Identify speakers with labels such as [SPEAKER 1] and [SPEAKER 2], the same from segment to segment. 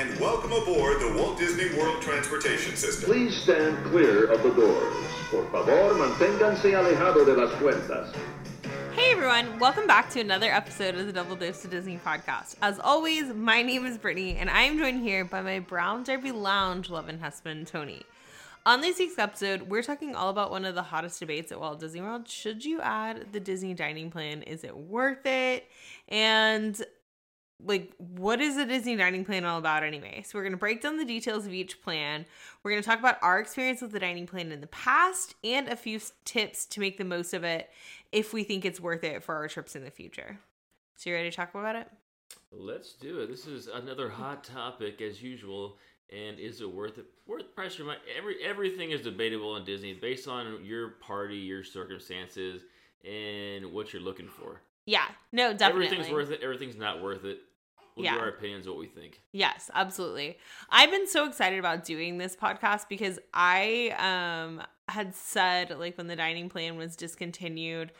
[SPEAKER 1] and welcome aboard the Walt Disney World Transportation System.
[SPEAKER 2] Please stand clear of the doors. Por favor, manténganse alejado de las puertas.
[SPEAKER 3] Hey everyone, welcome back to another episode of the Double Dose to Disney podcast. As always, my name is Brittany, and I am joined here by my Brown Derby Lounge loving husband, Tony. On this week's episode, we're talking all about one of the hottest debates at Walt Disney World. Should you add the Disney dining plan? Is it worth it? And like what is a Disney dining plan all about anyway? So we're going to break down the details of each plan. We're going to talk about our experience with the dining plan in the past and a few tips to make the most of it if we think it's worth it for our trips in the future. So you ready to talk about it?
[SPEAKER 4] Let's do it. This is another hot topic as usual. And is it worth it? Worth price pressure? Every everything is debatable in Disney based on your party, your circumstances, and what you're looking for.
[SPEAKER 3] Yeah, no, definitely.
[SPEAKER 4] Everything's worth it. Everything's not worth it. We'll
[SPEAKER 3] Yeah.
[SPEAKER 4] our opinions, what we think.
[SPEAKER 3] Yes, absolutely. I've been so excited about doing this podcast because I um had said like when the dining plan was discontinued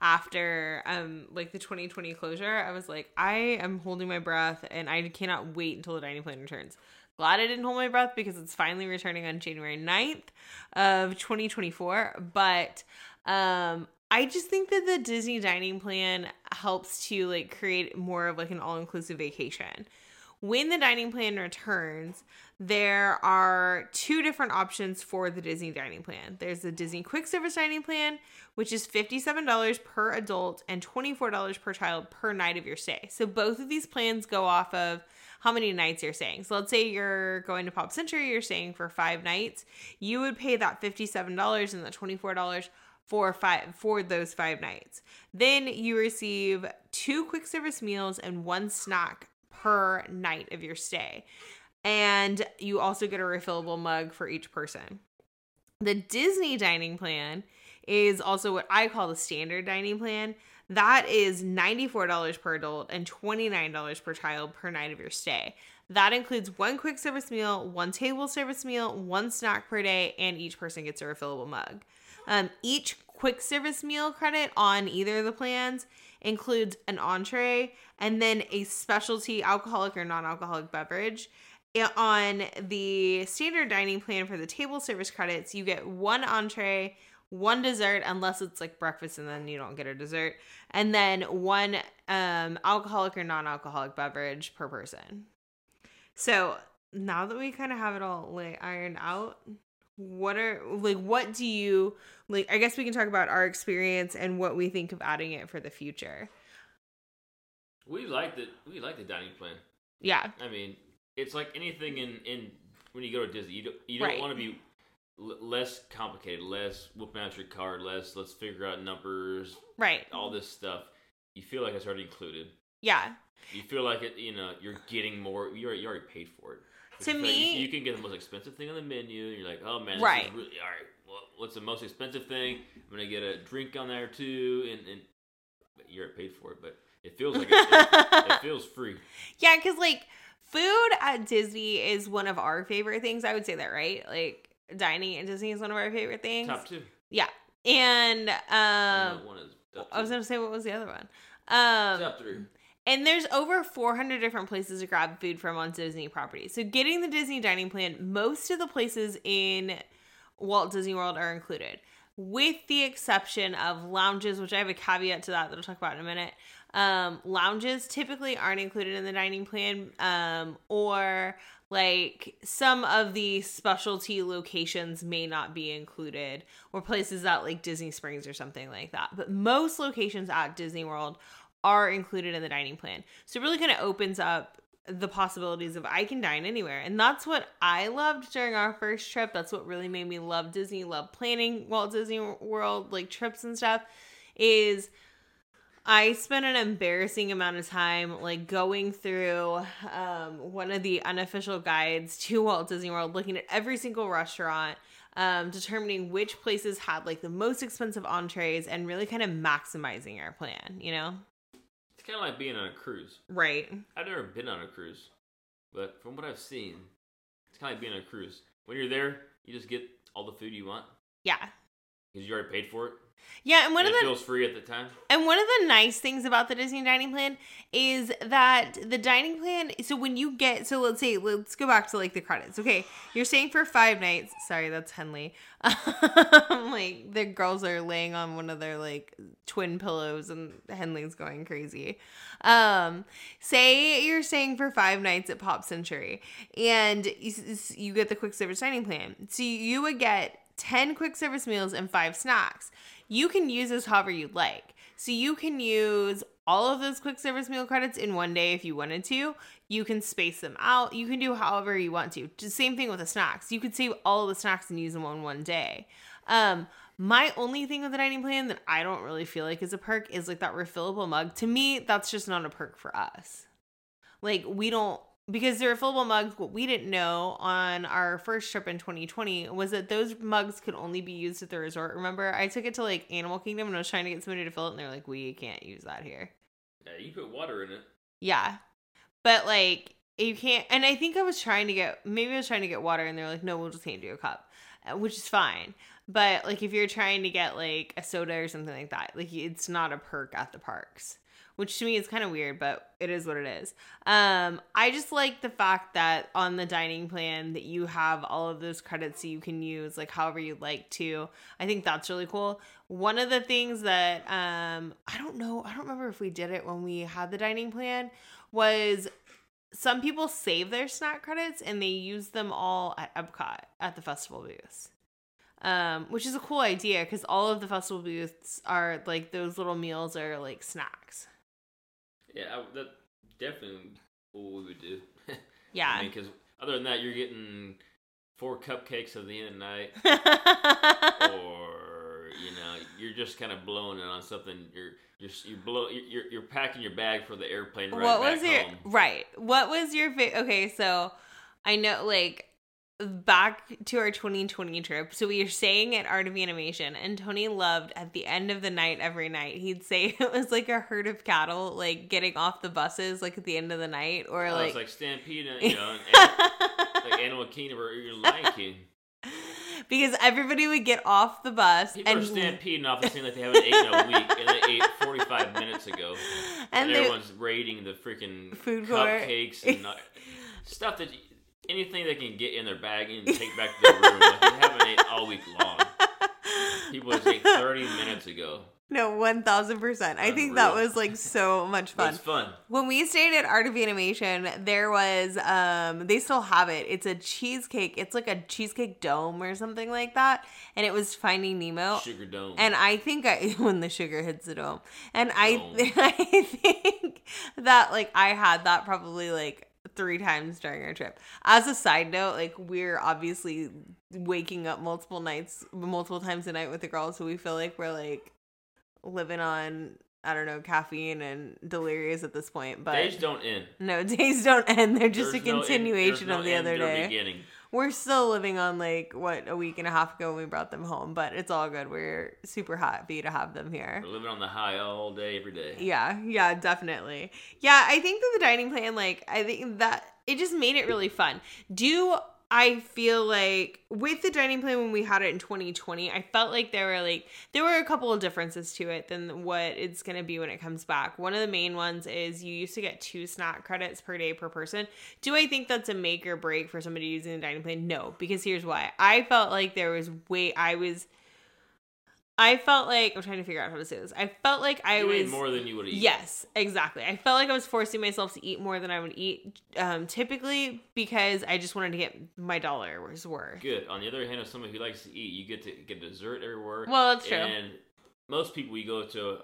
[SPEAKER 3] after um like the 2020 closure, I was like I am holding my breath and I cannot wait until the dining plan returns. Glad I didn't hold my breath because it's finally returning on January 9th of 2024, but um I just think that the Disney dining plan helps to like create more of like an all-inclusive vacation. When the dining plan returns, there are two different options for the Disney dining plan. There's the Disney quick service dining plan, which is $57 per adult and $24 per child per night of your stay. So both of these plans go off of how many nights you're staying. So let's say you're going to Pop Century, you're staying for five nights. You would pay that $57 and the $24 for five for those five nights. Then you receive two quick service meals and one snack per night of your stay. And you also get a refillable mug for each person. The Disney dining plan is also what I call the standard dining plan. That is $94 per adult and $29 per child per night of your stay. That includes one quick service meal, one table service meal, one snack per day, and each person gets a refillable mug. Um, each quick service meal credit on either of the plans includes an entree and then a specialty alcoholic or non alcoholic beverage. On the standard dining plan for the table service credits, you get one entree, one dessert, unless it's like breakfast and then you don't get a dessert, and then one um, alcoholic or non alcoholic beverage per person. So now that we kind of have it all like ironed out, what are like what do you like i guess we can talk about our experience and what we think of adding it for the future
[SPEAKER 4] We like the we like the dining plan.
[SPEAKER 3] yeah
[SPEAKER 4] I mean, it's like anything in in when you go to Disney, you don't you don't
[SPEAKER 3] Right.
[SPEAKER 4] want to be l- less complicated, less whooping out your card, less let's figure out numbers,
[SPEAKER 3] right
[SPEAKER 4] all this stuff. You feel like it's already included.
[SPEAKER 3] yeah
[SPEAKER 4] You feel like it, you know, you're getting more. You already, you already paid for it.
[SPEAKER 3] To
[SPEAKER 4] You like
[SPEAKER 3] me-
[SPEAKER 4] you, you can get the most expensive thing on the menu. And you're like, oh man, this
[SPEAKER 3] Right.
[SPEAKER 4] Is really, all right, well, what's the most expensive thing? I'm gonna get a drink on there too, and and you're paid for it, but it feels like it, it, it feels free.
[SPEAKER 3] yeah because like food at disney is one of our favorite things i would say that right like dining at disney is one of our favorite things
[SPEAKER 4] Top two.
[SPEAKER 3] yeah and
[SPEAKER 4] I
[SPEAKER 3] um
[SPEAKER 4] know one is top
[SPEAKER 3] i was gonna say what was the other one um
[SPEAKER 4] top three.
[SPEAKER 3] And there's over 400 different places to grab food from on Disney property. So getting the Disney dining plan, most of the places in Walt Disney World are included, with the exception of lounges, which I have a caveat to that that I'll talk about in a minute. Um, lounges typically aren't included in the dining plan, um, or like some of the specialty locations may not be included, or places at like Disney Springs or something like that. But most locations at Disney World are included in the dining plan. So it really kind of opens up the possibilities of I can dine anywhere. And that's what I loved during our first trip. That's what really made me love Disney, love planning Walt Disney World like trips and stuff is I spent an embarrassing amount of time like going through um, one of the unofficial guides to Walt Disney World, looking at every single restaurant, um, determining which places had like the most expensive entrees, and really kind of maximizing our plan. You know,
[SPEAKER 4] kind of like being on a cruise.
[SPEAKER 3] right?
[SPEAKER 4] I've never been on a cruise, but from what I've seen, it's kind of like being on a cruise. When you're there, you just get all the food you want.
[SPEAKER 3] Yeah,
[SPEAKER 4] because you already paid for it.
[SPEAKER 3] Yeah, and one
[SPEAKER 4] and
[SPEAKER 3] of the
[SPEAKER 4] feels free at the time.
[SPEAKER 3] And one of the nice things about the Disney dining plan is that the dining plan. So when you get, so let's say, let's go back to like the credits. Okay, you're staying for five nights. Sorry, that's Henley. Um, like the girls are laying on one of their like twin pillows, and Henley's going crazy. Um, say you're staying for five nights at Pop Century, and you, you get the quick service dining plan. So you would get 10 quick service meals and five snacks. You can use this however you'd like. So you can use all of those quick service meal credits in one day if you wanted to. You can space them out. You can do however you want to. Just same thing with the snacks. You could save all of the snacks and use them on one day. Um, my only thing with the dining plan that I don't really feel like is a perk is like that refillable mug. To me, that's just not a perk for us. Like we don't because they're refillable mugs. What we didn't know on our first trip in 2020 was that those mugs could only be used at the resort. Remember, I took it to like Animal Kingdom and I was trying to get somebody to fill it, and they're like, "We can't use that here."
[SPEAKER 4] Yeah, you put water in it.
[SPEAKER 3] Yeah, but like you can't. And I think I was trying to get maybe I was trying to get water, and they're like, "No, we'll just hand you a cup," uh, which is fine. But like if you're trying to get like a soda or something like that, like it's not a perk at the parks which to me is kind of weird, but it is what it is. Um, I just like the fact that on the dining plan that you have all of those credits that you can use like however you'd like to. I think that's really cool. One of the things that um, I don't know, I don't remember if we did it when we had the dining plan was some people save their snack credits and they use them all at Epcot at the festival booths um, which is a cool idea because all of the festival booths are like those little meals are like snacks.
[SPEAKER 4] Yeah, I, that definitely what we would do.
[SPEAKER 3] Yeah.
[SPEAKER 4] I mean, because other than that, you're getting four cupcakes at the end of the night, or you know, you're just kind of blowing it on something. You're you're you blow you're you're packing your bag for the airplane Right
[SPEAKER 3] what
[SPEAKER 4] back
[SPEAKER 3] was your
[SPEAKER 4] home.
[SPEAKER 3] right? What was your fa- okay? So I know like back to our 2020 trip. So we were staying at Art of Animation, and Tony loved at the end of the night every night. He'd say it was like a herd of cattle, like getting off the buses, like at the end of the night, or
[SPEAKER 4] Oh,
[SPEAKER 3] like
[SPEAKER 4] like Stampede, you know, and, like Animal Kingdom or Lion King.
[SPEAKER 3] because everybody would get off the bus
[SPEAKER 4] People
[SPEAKER 3] and
[SPEAKER 4] are stampeding off the scene like they haven't eaten in a week, and they ate 45 minutes ago.
[SPEAKER 3] and
[SPEAKER 4] And,
[SPEAKER 3] they,
[SPEAKER 4] everyone's raiding the freaking
[SPEAKER 3] Food court.
[SPEAKER 4] cupcakes and uh, stuff that anything they can get in their bag and take back to their room. Like they haven't ate all week long. People just ate 30 minutes ago.
[SPEAKER 3] no one thousand percent. I think that was like so much fun.
[SPEAKER 4] it's fun.
[SPEAKER 3] When we stayed at Art of Animation, there was um they still have it. It's a cheesecake. It's like a cheesecake dome or something like that. And it was Finding Nemo.
[SPEAKER 4] Sugar Dome.
[SPEAKER 3] And I think I when the sugar hits the dome. And I I think that like I had that probably like three times during our trip. As a side note, like we're obviously waking up multiple nights multiple times a night with the girls, so we feel like we're like living on I don't know, caffeine and delirious at this point, but
[SPEAKER 4] Days don't end.
[SPEAKER 3] no, days don't end. They're just
[SPEAKER 4] There's
[SPEAKER 3] a
[SPEAKER 4] no end-
[SPEAKER 3] continuation
[SPEAKER 4] no
[SPEAKER 3] of the other day.
[SPEAKER 4] Beginning.
[SPEAKER 3] We're still living on like what a week and a half ago when we brought them home, but it's all good. We're super happy to have them here.
[SPEAKER 4] We're living on the high all day, every day.
[SPEAKER 3] Yeah, yeah, definitely. Yeah, I think that the dining plan, like, I think that it just made it really fun. Do I feel like with the dining plan when we had it in 2020, I felt like there were like there were a couple of differences to it than what it's gonna be when it comes back. One of the main ones is you used to get two snack credits per day per person. Do I think that's a make or break for somebody using the dining plan? No, because here's why. I felt like there was way I was I felt like I'm trying to figure out how to say this. I felt like I
[SPEAKER 4] You ate
[SPEAKER 3] was
[SPEAKER 4] more than you would eat.
[SPEAKER 3] Yes, exactly. I felt like I was forcing myself to eat more than I would eat um, typically because I just wanted to get my dollar's worth.
[SPEAKER 4] Good. On the other hand, if somebody who likes to eat, you get to get dessert everywhere.
[SPEAKER 3] Well, that's true.
[SPEAKER 4] And most people, you go to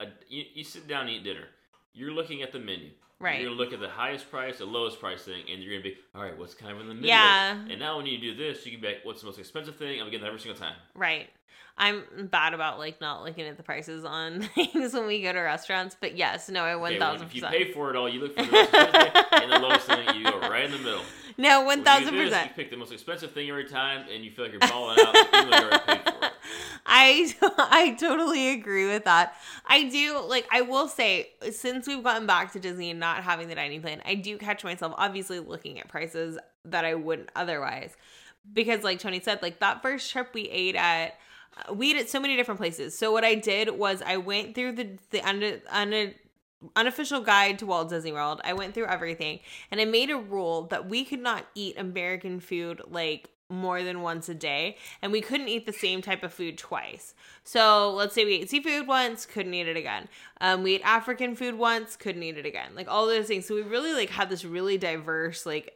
[SPEAKER 4] a, you, you sit down and eat dinner. You're looking at the menu.
[SPEAKER 3] Right.
[SPEAKER 4] You're gonna look at the highest price, the lowest price thing, and you're gonna be, all right, what's kind of in the middle?
[SPEAKER 3] Yeah.
[SPEAKER 4] And now when you do this, you can be like, what's the most expensive thing? I'm getting that every single time.
[SPEAKER 3] Right. I'm bad about like not looking at the prices on things when we go to restaurants, but yes, no, I one
[SPEAKER 4] Okay, well,
[SPEAKER 3] thousand
[SPEAKER 4] if you pay for it all, you look for the most expensive thing and the lowest thing. You go right in the middle.
[SPEAKER 3] No, one
[SPEAKER 4] you
[SPEAKER 3] thousand percent.
[SPEAKER 4] You pick the most expensive thing every time, and you feel like you're balling out. even though you already paid for it.
[SPEAKER 3] I I totally agree with that. I do like I will say since we've gotten back to Disney and not having the dining plan, I do catch myself obviously looking at prices that I wouldn't otherwise. because like Tony said, like that first trip we ate at uh, we ate at so many different places. So what I did was I went through the the un, un, unofficial guide to Walt Disney World. I went through everything and I made a rule that we could not eat American food like more than once a day and we couldn't eat the same type of food twice. So let's say we ate seafood once couldn't eat it again. Um, we ate african food once couldn't eat it again. Like all those things. So we really like had this really diverse like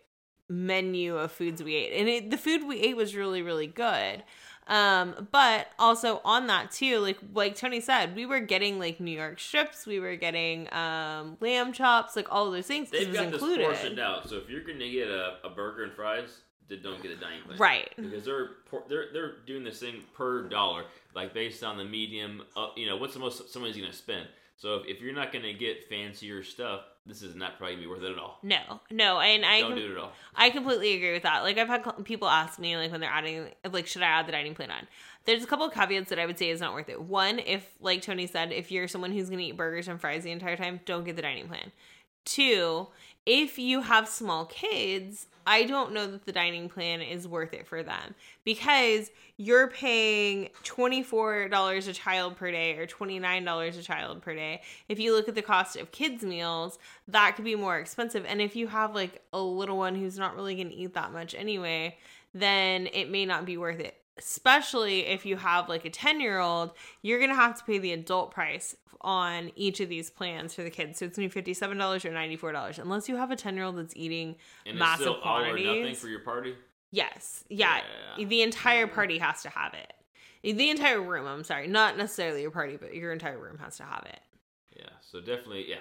[SPEAKER 3] menu of foods we ate. And it, the food we ate was really really good. Um but also on that too like like tony said we were getting like new york strips we were getting um lamb chops like all those things.
[SPEAKER 4] They've got this
[SPEAKER 3] included.
[SPEAKER 4] portioned out. So if you're gonna get a, a burger and fries, then don't get a dining plan.
[SPEAKER 3] Right.
[SPEAKER 4] Because they're they're they're doing this thing per dollar, like based on the medium. Uh, you know, what's the most somebody's gonna spend. So if, if you're not gonna get fancier stuff, this is not probably gonna be worth it at all.
[SPEAKER 3] no no and i
[SPEAKER 4] don't
[SPEAKER 3] com-
[SPEAKER 4] do it at all.
[SPEAKER 3] I completely agree with that. Like I've had people ask me like when they're adding like should I add the dining plan on? There's a couple of caveats that I would say is not worth it. One, if like Tony said, if you're someone who's to eat burgers and fries the entire time, don't get the dining plan. Two, if you have small kids, I don't know that the dining plan is worth it for them because you're paying $24 a child per day or $29 a child per day. If you look at the cost of kids' meals, that could be more expensive. And if you have like a little one who's not really going to eat that much anyway, then it may not be worth it. Especially if you have like a 10 year old, you're going to have to pay the adult price on each of these plans for the kids. So it's going to be $57 or $94 unless you have a 10 year old that's eating
[SPEAKER 4] And it's
[SPEAKER 3] massive
[SPEAKER 4] still all or nothing for your party.
[SPEAKER 3] Yes. Yeah.
[SPEAKER 4] Yeah.
[SPEAKER 3] The entire mm. party has to have it. The entire room, I'm sorry. Not necessarily your party, but your entire room has to have it.
[SPEAKER 4] Yeah. So definitely, yeah.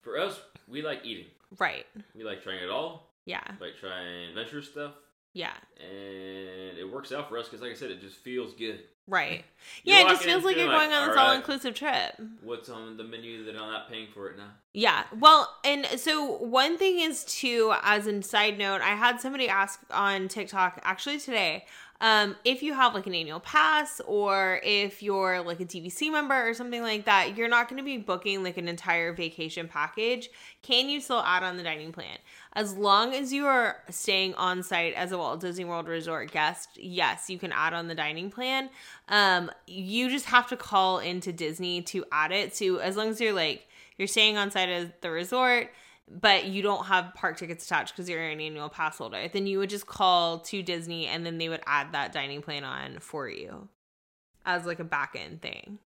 [SPEAKER 4] For us, we like eating.
[SPEAKER 3] Right.
[SPEAKER 4] We like trying it all.
[SPEAKER 3] Yeah.
[SPEAKER 4] We like trying adventure stuff,
[SPEAKER 3] Yeah.
[SPEAKER 4] and it works out for us because, like I said, it just feels good.
[SPEAKER 3] Right.
[SPEAKER 4] You're
[SPEAKER 3] Yeah, it just feels like you're going
[SPEAKER 4] like,
[SPEAKER 3] on this
[SPEAKER 4] "All right."
[SPEAKER 3] all inclusive trip.
[SPEAKER 4] What's on the menu that I'm not paying for it now?
[SPEAKER 3] Yeah. Well, and so one thing is too, as a side note, I had somebody ask on TikTok actually today, um, if you have like an annual pass or if you're like a DVC member or something like that, you're not going to be booking like an entire vacation package. Can you still add on the dining plan? As long as you are staying on site as a Walt Disney World Resort guest, yes, you can add on the dining plan. Um, you just have to call into Disney to add it. So as long as you're like you're staying on site of the resort, but you don't have park tickets attached because you're an annual pass holder, then you would just call to Disney and then they would add that dining plan on for you as like a back end thing.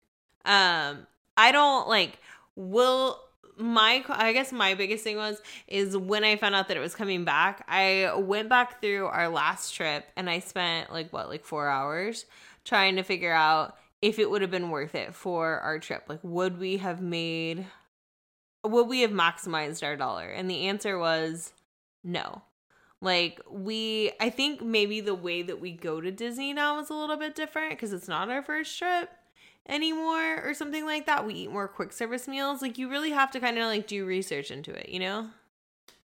[SPEAKER 3] Um, I don't like will my I guess my biggest thing was is when I found out that it was coming back, I went back through our last trip and I spent like what like 4 hours trying to figure out if it would have been worth it for our trip. Like would we have made would we have maximized our dollar? And the answer was no. Like we I think maybe the way that we go to Disney now is a little bit different because it's not our first trip anymore or something like that. We eat more quick service meals. Like you really have to kind of like do research into it, you know?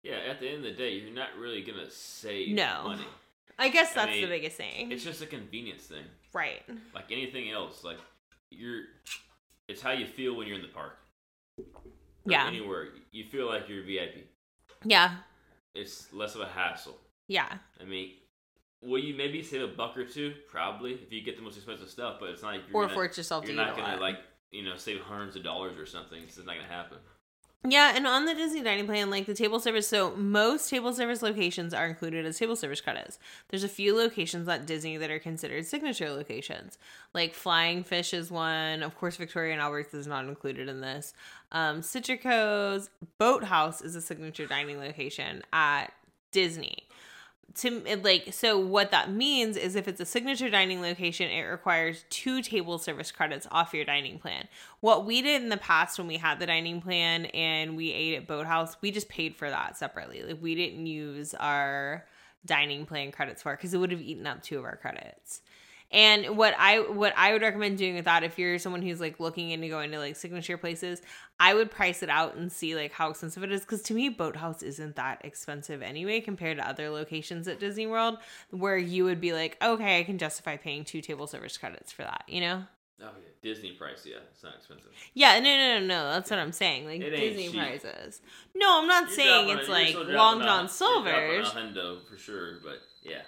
[SPEAKER 4] Yeah, at the end of the day, you're not really gonna save
[SPEAKER 3] No.
[SPEAKER 4] money.
[SPEAKER 3] I guess
[SPEAKER 4] I
[SPEAKER 3] that's
[SPEAKER 4] mean,
[SPEAKER 3] the biggest thing.
[SPEAKER 4] It's just a convenience thing,
[SPEAKER 3] right.
[SPEAKER 4] like anything else. Like you're, it's how you feel when you're in the park.
[SPEAKER 3] Yeah.
[SPEAKER 4] Anywhere you feel like you're VIP.
[SPEAKER 3] Yeah.
[SPEAKER 4] It's less of a hassle.
[SPEAKER 3] Yeah.
[SPEAKER 4] I mean, will you maybe save a buck or two? Probably if you get the most expensive stuff, but it's not like you're
[SPEAKER 3] Or
[SPEAKER 4] gonna,
[SPEAKER 3] force yourself
[SPEAKER 4] You're
[SPEAKER 3] eat
[SPEAKER 4] not gonna like you know save hundreds of dollars or something. It's not gonna happen.
[SPEAKER 3] Yeah, and on the Disney dining plan, like the table service, so most table service locations are included as table service credits. There's a few locations at Disney that are considered signature locations. Like Flying Fish is one. Of course, Victoria and Albert's is not included in this. Um, Citrico's Boathouse is a signature dining location at Disney. To like so what that means is if it's a signature dining location it requires two table service credits off your dining plan. What we did in the past when we had the dining plan and we ate at boathouse we just paid for that separately. Like we didn't use our dining plan credits for because it would have eaten up two of our credits and what I what I would recommend doing with that if you're someone who's like looking into going to like signature places, I would price it out and see like how expensive it is because to me Boathouse isn't that expensive anyway compared to other locations at Disney World where you would be like, okay, I can justify paying two table service credits for that, you know?
[SPEAKER 4] Oh yeah, Disney price. Yeah, it's not expensive.
[SPEAKER 3] Yeah, no, no, no, no. That's what I'm saying. Like
[SPEAKER 4] It ain't
[SPEAKER 3] Disney
[SPEAKER 4] cheap.
[SPEAKER 3] prices. No, I'm not
[SPEAKER 4] You're
[SPEAKER 3] saying it's
[SPEAKER 4] a-
[SPEAKER 3] like Long John Silver's.
[SPEAKER 4] a hundo for sure, but yeah,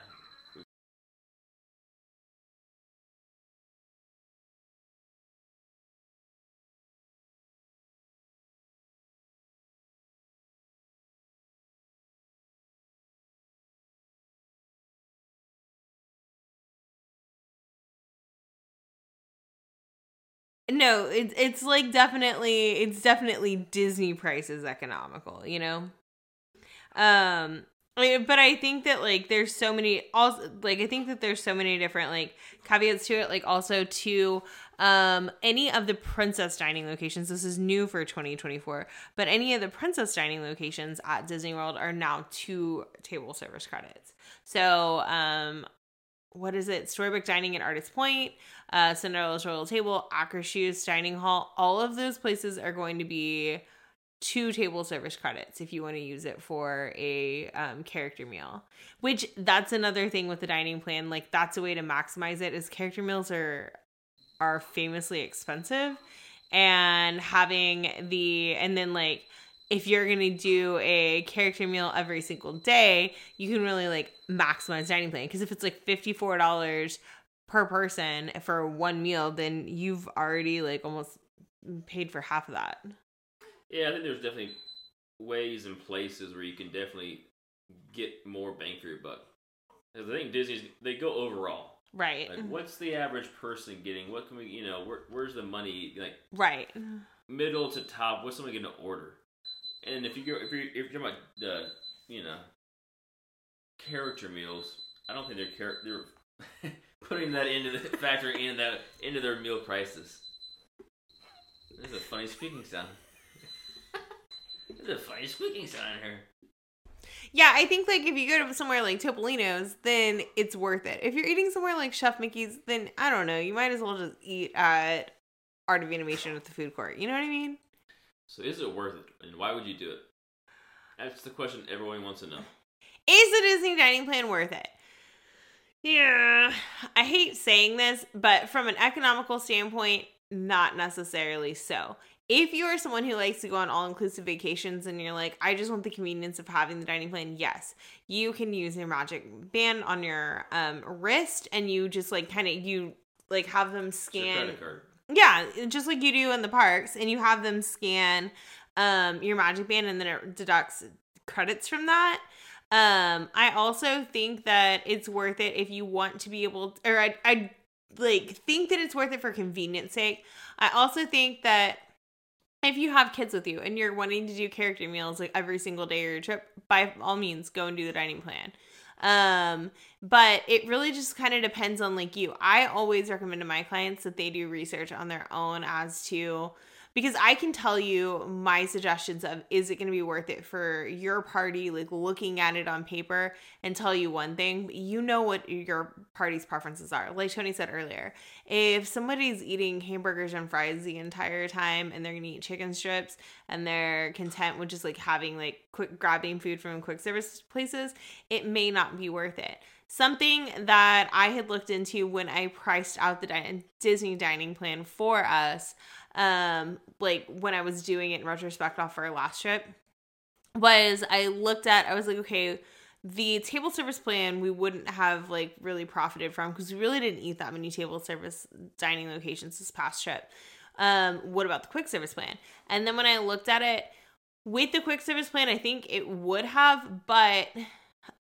[SPEAKER 3] no, it's it's like definitely it's definitely Disney prices economical, you know. Um, I- but I think that like there's so many also like I think that there's so many different like caveats to it. Like also to um any of the princess dining locations. This is new for 2024, but any of the princess dining locations at Disney World are now two table service credits. So um what is it? Storybook Dining at Artist Point, uh, Cinderella's Royal Table, Akershus Dining Hall. All of those places are going to be two table service credits if you want to use it for a um, character meal. Which that's another thing with the dining plan. Like that's a way to maximize it. Is character meals are are famously expensive, and having the and then like if you're gonna do a character meal every single day, you can really like maximize dining plan. Because if it's like fifty four dollars per person for one meal, then you've already like almost paid for half of that.
[SPEAKER 4] Yeah, I think there's definitely ways and places where you can definitely get more bang for your buck. 'Cause I think Disney's they go overall.
[SPEAKER 3] Right.
[SPEAKER 4] Like, what's the average person getting? What can we, you know, where, where's the money? Like
[SPEAKER 3] Right.
[SPEAKER 4] middle to top. What's someone going to order? And if you go, if you're if you're talking about the, you know, character meals, I don't think they're char- they're putting that into the factoring in that into their meal prices. This is a funny squeaking sound. this is a funny squeaking sound here.
[SPEAKER 3] Yeah, I think like if you go to somewhere like Topolino's, then it's worth it. If you're eating somewhere like Chef Mickey's, then I don't know, you might as well just eat at Art of Animation at the food court. You know what I mean?
[SPEAKER 4] So is it worth it, and why would you do it? That's the question everyone wants to know.
[SPEAKER 3] Is the Disney dining plan worth it? Yeah, I hate saying this, but from an economical standpoint, not necessarily so. If you are someone who likes to go on all inclusive vacations and you're like, I just want the convenience of having the dining plan, yes, you can use your magic band on your um, wrist and you just like kind of, you like have them
[SPEAKER 4] It's your
[SPEAKER 3] scan
[SPEAKER 4] credit card.
[SPEAKER 3] Yeah, just like you do in the parks, and you have them scan um your magic band and then it deducts credits from that. Um, I also think that it's worth it if you want to be able or I I like think that it's worth it for convenience sake. I also think that if you have kids with you and you're wanting to do character meals like every single day of your trip, by all means go and do the dining plan. Um, but it really just kind of depends on like you. I always recommend to my clients that they do research on their own as to because I can tell you my suggestions of is it going to be worth it for your party, like looking at it on paper and tell you one thing, you know what your party's preferences are. Like Tony said earlier, if somebody's eating hamburgers and fries the entire time and they're going to eat chicken strips and they're content with just like having like quick grabbing food from quick service places, it may not be worth it. Something that I had looked into when I priced out the Disney dining plan for us um like when I was doing it in retrospect off our last trip was I looked at I was like okay the table service plan we wouldn't have like really profited from because we really didn't eat that many table service dining locations this past trip. Um what about the quick service plan? And then when I looked at it with the quick service plan I think it would have but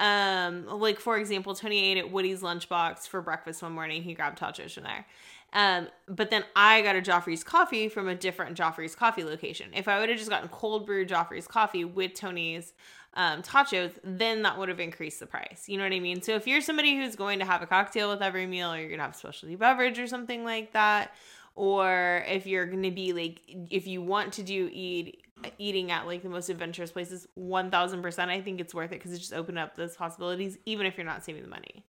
[SPEAKER 3] um like for example Tony ate at Woody's lunchbox for breakfast one morning. He grabbed from there um, but then I got a Joffrey's coffee from a different Joffrey's coffee location. If I would have just gotten cold brew Joffrey's coffee with Tony's um, totchos, then that would have increased the price. You know what I mean? So if you're somebody who's going to have a cocktail with every meal, or you're gonna have specialty beverage or something like that, or if you're gonna be like, if you want to do eat eating at like the most adventurous places, one thousand percent, I think it's worth it because it just opened up those possibilities, even if you're not saving the money.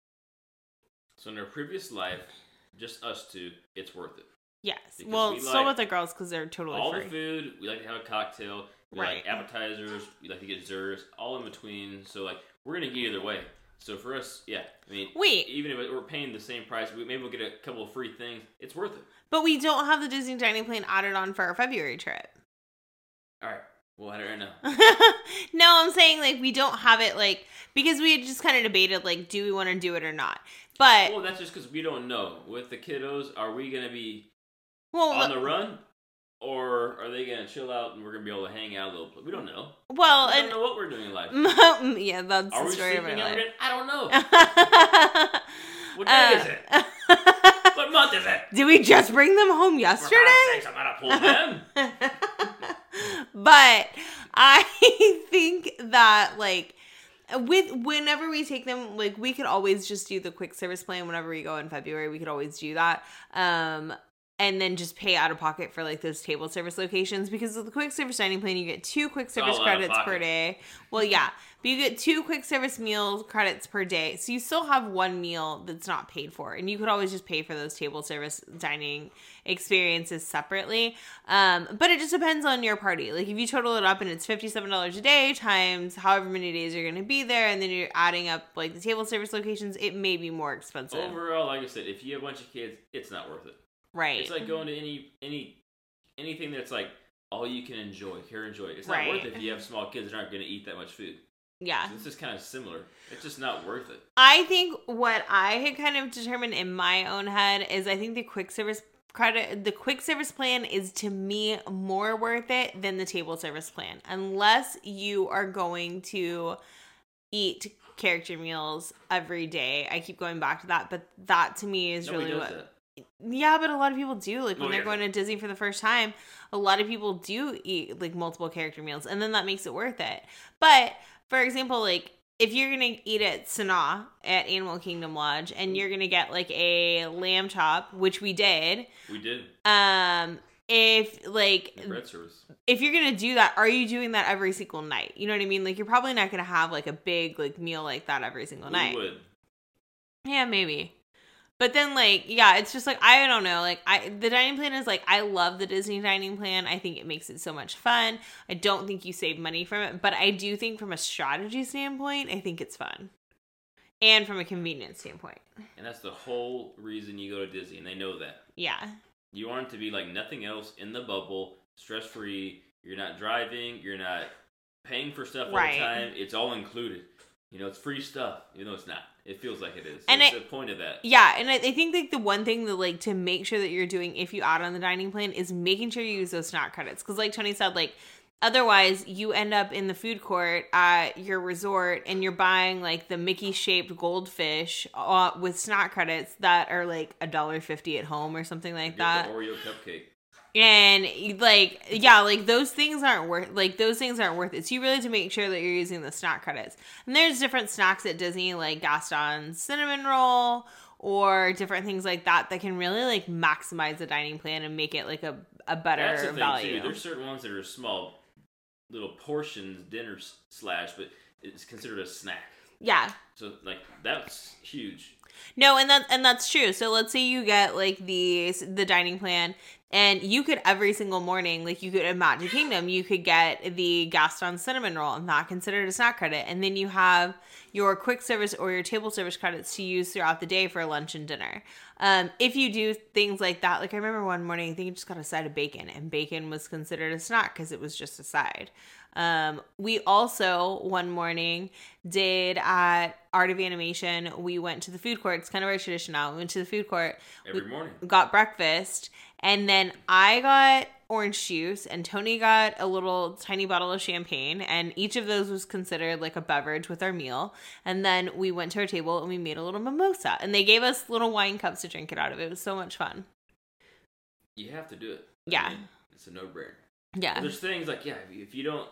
[SPEAKER 4] So in our previous life, just us two, it's worth it.
[SPEAKER 3] Yes.
[SPEAKER 4] Because
[SPEAKER 3] well,
[SPEAKER 4] we
[SPEAKER 3] so
[SPEAKER 4] like
[SPEAKER 3] with the girls because they're totally
[SPEAKER 4] all
[SPEAKER 3] free.
[SPEAKER 4] the food, we like to have a cocktail. We
[SPEAKER 3] Right.
[SPEAKER 4] like appetizers. We like to get desserts. All in between. So like we're gonna get either way. So for us, yeah. I mean,
[SPEAKER 3] Wait.
[SPEAKER 4] even if we're paying the same price, we maybe we'll get a couple of free things. It's worth it.
[SPEAKER 3] But we don't have the Disney dining plan added on for our February trip.
[SPEAKER 4] All right, we'll have it right now.
[SPEAKER 3] no, I'm saying like we don't have it like because we had just kind of debated like do we want to do it or not. But
[SPEAKER 4] Well, that's just because we don't know. With the kiddos, are we gonna be
[SPEAKER 3] well,
[SPEAKER 4] on the run, or are they gonna chill out and we're gonna be able to hang out a little? We don't know.
[SPEAKER 3] well,
[SPEAKER 4] We don't know what we're doing in life.
[SPEAKER 3] yeah, that's
[SPEAKER 4] Are
[SPEAKER 3] the
[SPEAKER 4] we
[SPEAKER 3] story of my life.
[SPEAKER 4] I don't know. What day is it?
[SPEAKER 3] Uh,
[SPEAKER 4] What month is it?
[SPEAKER 3] Did we just bring them home yesterday?
[SPEAKER 4] I'm gonna pull them.
[SPEAKER 3] But I think that like with whenever we take them like we could always just do the quick service plan whenever we go in February. We could always do that. Um and then just pay out of pocket for like those table service locations because with the quick service dining plan you get two quick service
[SPEAKER 4] all out of
[SPEAKER 3] credits per day. Well yeah but you get two quick service meal credits per day so you still have one meal that's not paid for and you could always just pay for those table service dining experiences separately. Um, but it just depends on your party. Like if you total it up and it's $57 a day times however many days you're going to be there and then you're adding up like the table service locations it may be more expensive.
[SPEAKER 4] Overall, like I said, if you have a bunch of kids, it's not worth it.
[SPEAKER 3] Right
[SPEAKER 4] It's like going to any any anything that's like all you can enjoy, here enjoy. It's not
[SPEAKER 3] Right.
[SPEAKER 4] worth it if you have small kids that aren't going to eat that much food.
[SPEAKER 3] yeah
[SPEAKER 4] This is kind of similar. It's just not worth it.
[SPEAKER 3] I think what I had kind of determined in my own head is I think the quick service credit the quick service plan is to me more worth it than the table service plan unless you are going to eat character meals every day. I keep going back to that, but that to me is
[SPEAKER 4] Nobody
[SPEAKER 3] really what
[SPEAKER 4] that.
[SPEAKER 3] Yeah, but a lot of people do. Like when
[SPEAKER 4] Oh,
[SPEAKER 3] they're going to Disney for the first time, a lot of people do eat like multiple character meals, and then that makes it worth it. But for example, like if you're gonna eat at Sanaa at Animal Kingdom Lodge, and you're gonna get like a lamb chop, which we did,
[SPEAKER 4] We did
[SPEAKER 3] um, if like
[SPEAKER 4] the bread service.
[SPEAKER 3] if you're gonna do that, are you doing that every single night? You know what I mean? Like you're probably not gonna have like a big like meal like that every single
[SPEAKER 4] We
[SPEAKER 3] night.
[SPEAKER 4] would.
[SPEAKER 3] Yeah, maybe. But then like yeah, it's just like I don't know, like I the dining plan is like I love the Disney dining plan. I think it makes it so much fun. I don't think you save money from it, but I do think from a strategy standpoint, I think it's fun. And from a convenience standpoint.
[SPEAKER 4] And that's the whole reason you go to Disney, and they know that.
[SPEAKER 3] Yeah.
[SPEAKER 4] You want it to be like nothing else in the bubble, stress free. You're not driving. You're not paying for stuff all
[SPEAKER 3] Right.
[SPEAKER 4] the time. It's all included. You know, it's free stuff. You know, it's not. It feels like it is.
[SPEAKER 3] And
[SPEAKER 4] it's
[SPEAKER 3] I-
[SPEAKER 4] the point of that.
[SPEAKER 3] Yeah, and I, I think like the one thing that like to make sure that you're doing if you add on the dining plan is making sure you use those snack credits because like Tony said, like otherwise you end up in the food court at your resort and you're buying like the Mickey shaped goldfish uh, with snack credits that are like a dollar fifty at home or something like that
[SPEAKER 4] the Oreo cupcake.
[SPEAKER 3] And like yeah like those things aren't worth like those things aren't worth it so you really have to make sure that you're using the snack credits and there's different snacks at disney like gaston's cinnamon roll or different things like that that can really like maximize the dining plan and make it like a, a better
[SPEAKER 4] That's the thing
[SPEAKER 3] value
[SPEAKER 4] too. There's certain ones that are small, little portions, dinner slash, but it's considered a snack.
[SPEAKER 3] yeah
[SPEAKER 4] So like that's huge.
[SPEAKER 3] No, and that and that's true. So let's say you get like the the dining plan and you could every single morning, like you could at Magic Kingdom, you could get the Gaston cinnamon roll and not considered a snack credit. And then you have your quick service or your table service credits to use throughout the day for lunch and dinner. Um, if you do things like that, like I remember one morning, I think I just got a side of bacon, and bacon was considered a snack because it was just a side. Um, we also one morning did at Art of Animation. We went to the food court. It's kind of our tradition now. We went to the food court,
[SPEAKER 4] Every morning.
[SPEAKER 3] got breakfast, and then I got orange juice, and Tony got a little tiny bottle of champagne, and each of those was considered like a beverage with our meal. And then we went to our table and we made a little mimosa, and they gave us little wine cups to drink it out of. It was so much fun.
[SPEAKER 4] You have to do it. I
[SPEAKER 3] Yeah.
[SPEAKER 4] mean, it's a no brainer.
[SPEAKER 3] Yeah,
[SPEAKER 4] There's things like yeah, if you don't,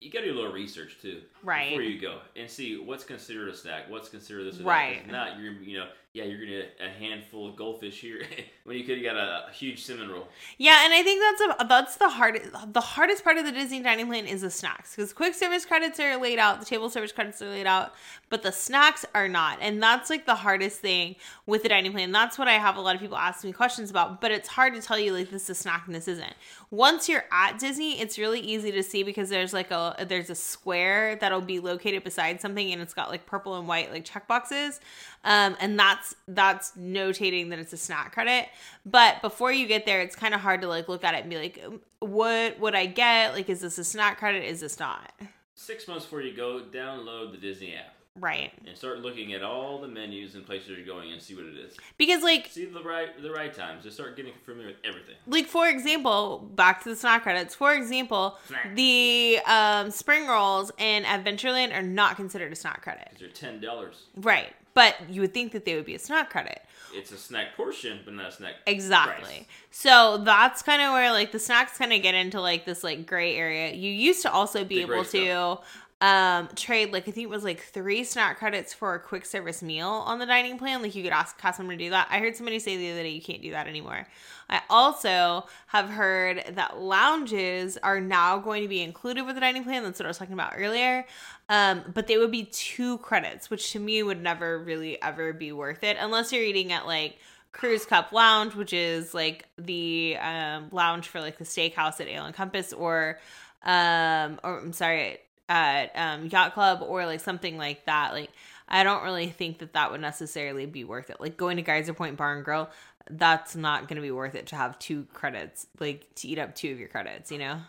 [SPEAKER 4] you got to do a little research too
[SPEAKER 3] Right.
[SPEAKER 4] before you go and see what's considered a snack, what's considered this or that.
[SPEAKER 3] Right.
[SPEAKER 4] If not, you're you know yeah you're gonna get a handful of goldfish here when you could have got a, huge cinnamon roll.
[SPEAKER 3] Yeah, and I think that's a, that's the hardest the hardest part of the Disney dining plan is the snacks because quick service credits are laid out, the table service credits are laid out, but the snacks are not, and that's like the hardest thing with the dining plan. That's what I have a lot of people ask me questions about, but it's hard to tell you like this is a snack and this isn't. Once you're at Disney, it's really easy to see because there's like a there's a square that'll be located beside something and it's got like purple and white like check boxes. Um, and that's that's notating that it's a snack credit. But before you get there, it's kind of hard to like look at it and be like, um, what would I get? Like, is this a snack credit? Is this not?
[SPEAKER 4] Six months before you go, download the Disney app.
[SPEAKER 3] Right.
[SPEAKER 4] and start looking at all the menus and places you're going and see what it is.
[SPEAKER 3] Because like
[SPEAKER 4] See the right the right times. Just start getting familiar with everything.
[SPEAKER 3] like for example, back to the snack credits. For example,
[SPEAKER 4] Snack.
[SPEAKER 3] the um, spring rolls in Adventureland are not considered a snack credit.
[SPEAKER 4] They're ten dollars.
[SPEAKER 3] Right. But you would think that they would be a snack credit.
[SPEAKER 4] It's a snack portion, but not a snack.
[SPEAKER 3] Exactly.
[SPEAKER 4] price.
[SPEAKER 3] So that's kind of where like the snacks kind of get into like this like gray area. You used to also be
[SPEAKER 4] The
[SPEAKER 3] able to um trade like I think it was like three snack credits for a quick service meal on the dining plan. Like you could ask customer to do that. I heard somebody say the other day you can't do that anymore. I also have heard that lounges are now going to be included with the dining plan. That's what I was talking about earlier. Um, but they would be two credits, which to me would never really ever be worth it unless you're eating at like Crew's Cup Lounge, which is like the um, lounge for like the steakhouse at Ale and Compass, or um, or I'm sorry, at um, Yacht Club, or like something like that. Like I don't really think that that would necessarily be worth it. Like going to Geyser Point Bar and Grill, that's not going to be worth it to have two credits, like to eat up two of your credits. You know?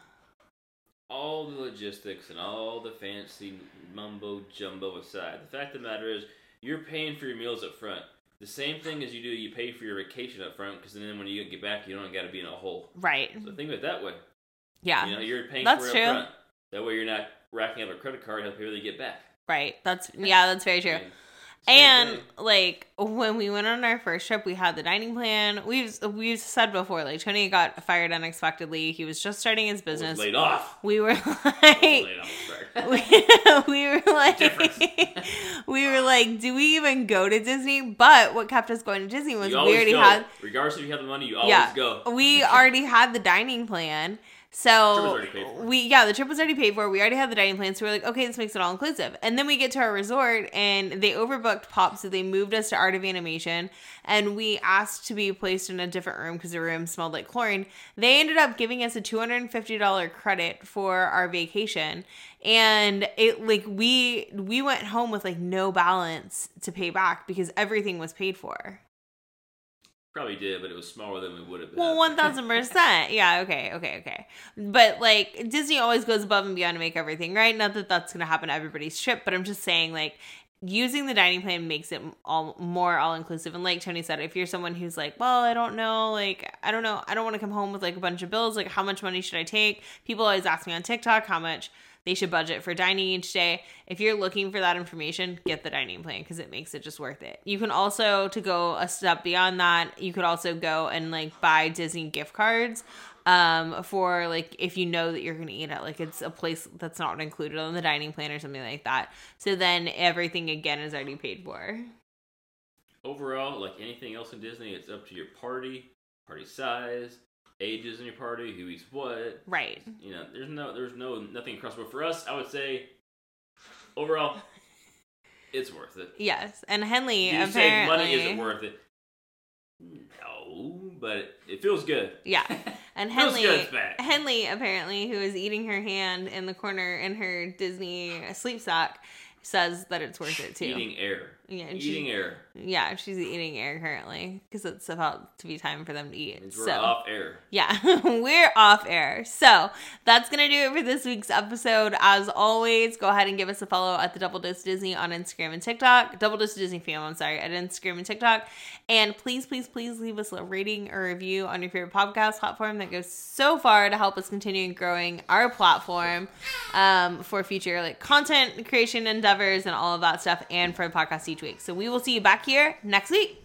[SPEAKER 4] all the logistics and all the fancy mumbo jumbo aside, the fact of the matter is you're paying for your meals up front. The same thing as you do, you pay for your vacation up front because then when you get back, you don't got to be in a hole.
[SPEAKER 3] Right?
[SPEAKER 4] So think of it that way.
[SPEAKER 3] Yeah.
[SPEAKER 4] You know, you're paying
[SPEAKER 3] That's
[SPEAKER 4] for it
[SPEAKER 3] true.
[SPEAKER 4] up front. That way, you're not racking up a credit card pay when you get back.
[SPEAKER 3] Right. That's yeah. That's very true. And like when we went on our first trip, we had the dining plan. We've we've said before, like Tony got fired unexpectedly. He was just starting his business.
[SPEAKER 4] laid off.
[SPEAKER 3] We were like,
[SPEAKER 4] off.
[SPEAKER 3] we, we were like, we were like, do we even go to Disney? But what kept us going to Disney was we already
[SPEAKER 4] go.
[SPEAKER 3] had,
[SPEAKER 4] Regardless if you have the money, you always
[SPEAKER 3] yeah,
[SPEAKER 4] go.
[SPEAKER 3] we already had the dining plan. So
[SPEAKER 4] already paid for.
[SPEAKER 3] we yeah, the trip was already paid for. We already had the dining plan, so we're like, okay, this makes it all inclusive. And then we get to our resort, and they overbooked Pop, so they moved us to Art of Animation, and we asked to be placed in a different room because the room smelled like chlorine. They ended up giving us a two hundred and fifty dollar credit for our vacation, and it like we we went home with like no balance to pay back because everything was paid for.
[SPEAKER 4] Probably did, but it was smaller than we would have been.
[SPEAKER 3] Well, one thousand percent. Yeah. Okay. Okay. Okay. But like Disney always goes above and beyond to make everything right. Not that that's going to happen to everybody's trip, but I'm just saying like using the dining plan makes it all more all inclusive. And like Tony said, if you're someone who's like, well, I don't know, like I don't know, I don't want to come home with like a bunch of bills. Like, how much money should I take? People always ask me on TikTok how much they should budget for dining each day. If you're looking for that information, get the dining plan because it makes it just worth it. You can also to go a step beyond that, you could also go and like buy Disney gift cards um for like if you know that you're going to eat at like it's a place that's not included on the dining plan or something like that. So then everything again is already paid for.
[SPEAKER 4] Overall, like anything else in Disney, it's up to your party, party size, ages in your party, who eats what.
[SPEAKER 3] Right.
[SPEAKER 4] You know, there's no, there's no nothing across. But for us, I would say, overall, it's worth it.
[SPEAKER 3] Yes. And Henley
[SPEAKER 4] you
[SPEAKER 3] apparently
[SPEAKER 4] say money isn't worth it? No, but it feels good.
[SPEAKER 3] Yeah. And Henley. Henley apparently, who is eating her hand in the corner in her Disney sleep sack, says that it's worth it too.
[SPEAKER 4] Eating air.
[SPEAKER 3] Yeah, and she-
[SPEAKER 4] Eating air.
[SPEAKER 3] Yeah, she's eating air currently because it's about to be time for them to eat.
[SPEAKER 4] Means we're
[SPEAKER 3] so
[SPEAKER 4] off air.
[SPEAKER 3] yeah, we're off air. So that's gonna do it for this week's episode. As always, go ahead and give us a follow at the Double Dose Disney on Instagram and TikTok. Double Dose Disney fam, I'm sorry, at Instagram and TikTok. And please, please, please leave us a rating or review on your favorite podcast platform. That goes so far to help us continue growing our platform um, for future like content creation endeavors and all of that stuff, and for the podcast each week. So we will see you back here next week.